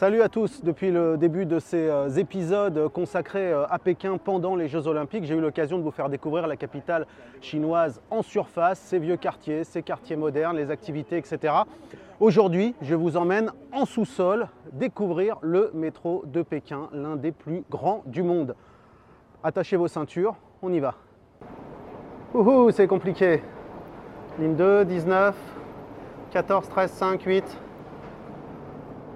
Salut à tous. Depuis le début de ces euh, épisodes consacrés euh, à Pékin pendant les Jeux Olympiques, j'ai eu l'occasion de vous faire découvrir la capitale chinoise en surface, ses vieux quartiers, ses quartiers modernes, les activités, etc. Aujourd'hui, je vous emmène en sous-sol découvrir le métro de Pékin, l'un des plus grands du monde. Attachez vos ceintures, on y va. Ouhou, c'est compliqué. Ligne 2, 19, 14, 13, 5, 8.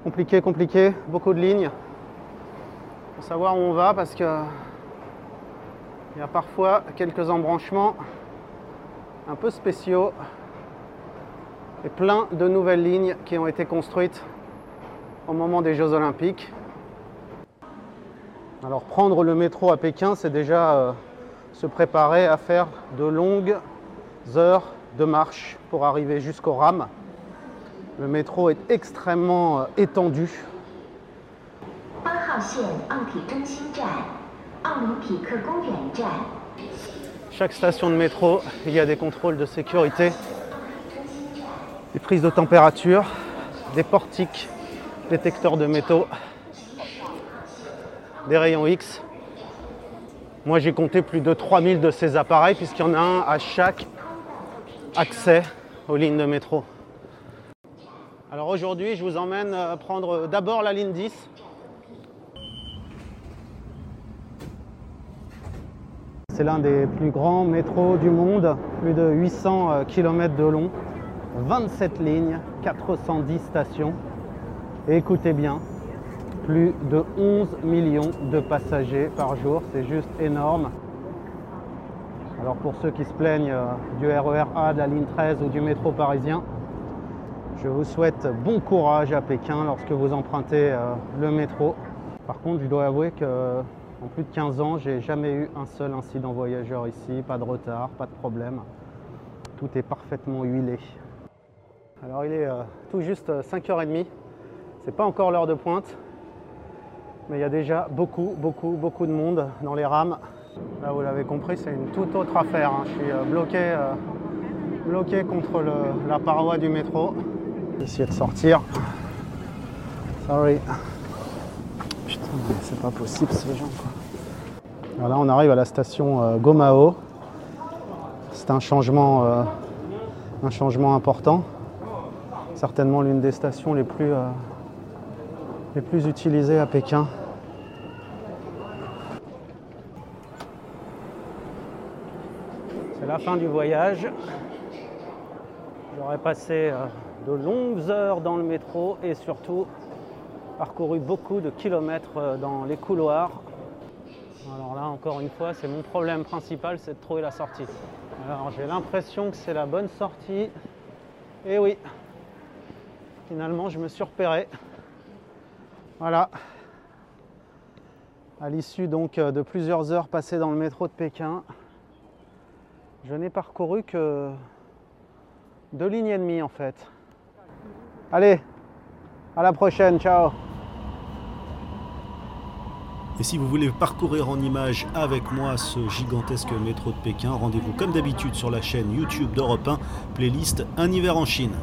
Compliqué, compliqué, beaucoup de lignes. Pour savoir où on va parce que il y a parfois quelques embranchements un peu spéciaux et plein de nouvelles lignes qui ont été construites au moment des Jeux Olympiques. Alors prendre le métro à Pékin, c'est déjà euh, se préparer à faire de longues heures de marche pour arriver jusqu'au RAM. Le métro est extrêmement euh, étendu. Chaque station de métro, il y a des contrôles de sécurité, des prises de température, des portiques, détecteurs de métaux, des rayons X. Moi j'ai compté plus de 3000 de ces appareils puisqu'il y en a un à chaque accès aux lignes de métro. Alors aujourd'hui je vous emmène euh, prendre d'abord la ligne 10 C'est l'un des plus grands métros du monde, plus de 800 km de long, 27 lignes, 410 stations. Écoutez bien, plus de 11 millions de passagers par jour, c'est juste énorme. Alors pour ceux qui se plaignent euh, du RER A, de la ligne 13 ou du métro parisien, je vous souhaite bon courage à Pékin lorsque vous empruntez euh, le métro. Par contre, je dois avouer que en plus de 15 ans, j'ai jamais eu un seul incident voyageur ici, pas de retard, pas de problème. Tout est parfaitement huilé. Alors il est euh, tout juste 5h30. Euh, C'est pas encore l'heure de pointe, mais il y a déjà beaucoup, beaucoup, beaucoup de monde dans les rames. Là, vous l'avez compris, c'est une toute autre affaire. Hein. Je suis bloqué contre la paroi du métro. Essayer de sortir. Sorry. Putain, c'est pas possible ces gens. Quoi. là, on arrive à la station euh, Gomao. C'est un changement, euh, un changement important. Certainement l'une des stations les plus, euh, les plus utilisées à Pékin. C'est la fin du voyage. J'aurais passé de longues heures dans le métro et surtout parcouru beaucoup de kilomètres euh, dans les couloirs. Alors là, encore une fois, c'est mon problème principal, c'est de trouver la sortie. Alors j'ai l'impression que c'est la bonne sortie. Et oui, finalement, je me suis repéré. Voilà. À l'issue donc euh, de plusieurs heures passées dans le métro de Pékin, je n'ai parcouru que deux lignes et demie en fait. Allez, à la prochaine, ciao et si vous voulez parcourir en images avec moi ce gigantesque métro de Pékin, rendez-vous comme d'habitude sur la chaîne YouTube d'Europe 1, playlist Un hiver en Chine.